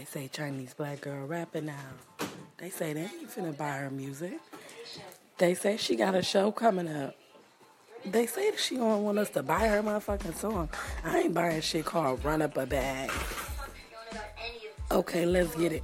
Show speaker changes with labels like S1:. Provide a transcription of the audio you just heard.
S1: They say Chinese black girl rapping now. They say they ain't finna buy her music. They say she got a show coming up. They say she don't want us to buy her motherfucking song. I ain't buying shit called Run Up a Bag. Okay, let's get it.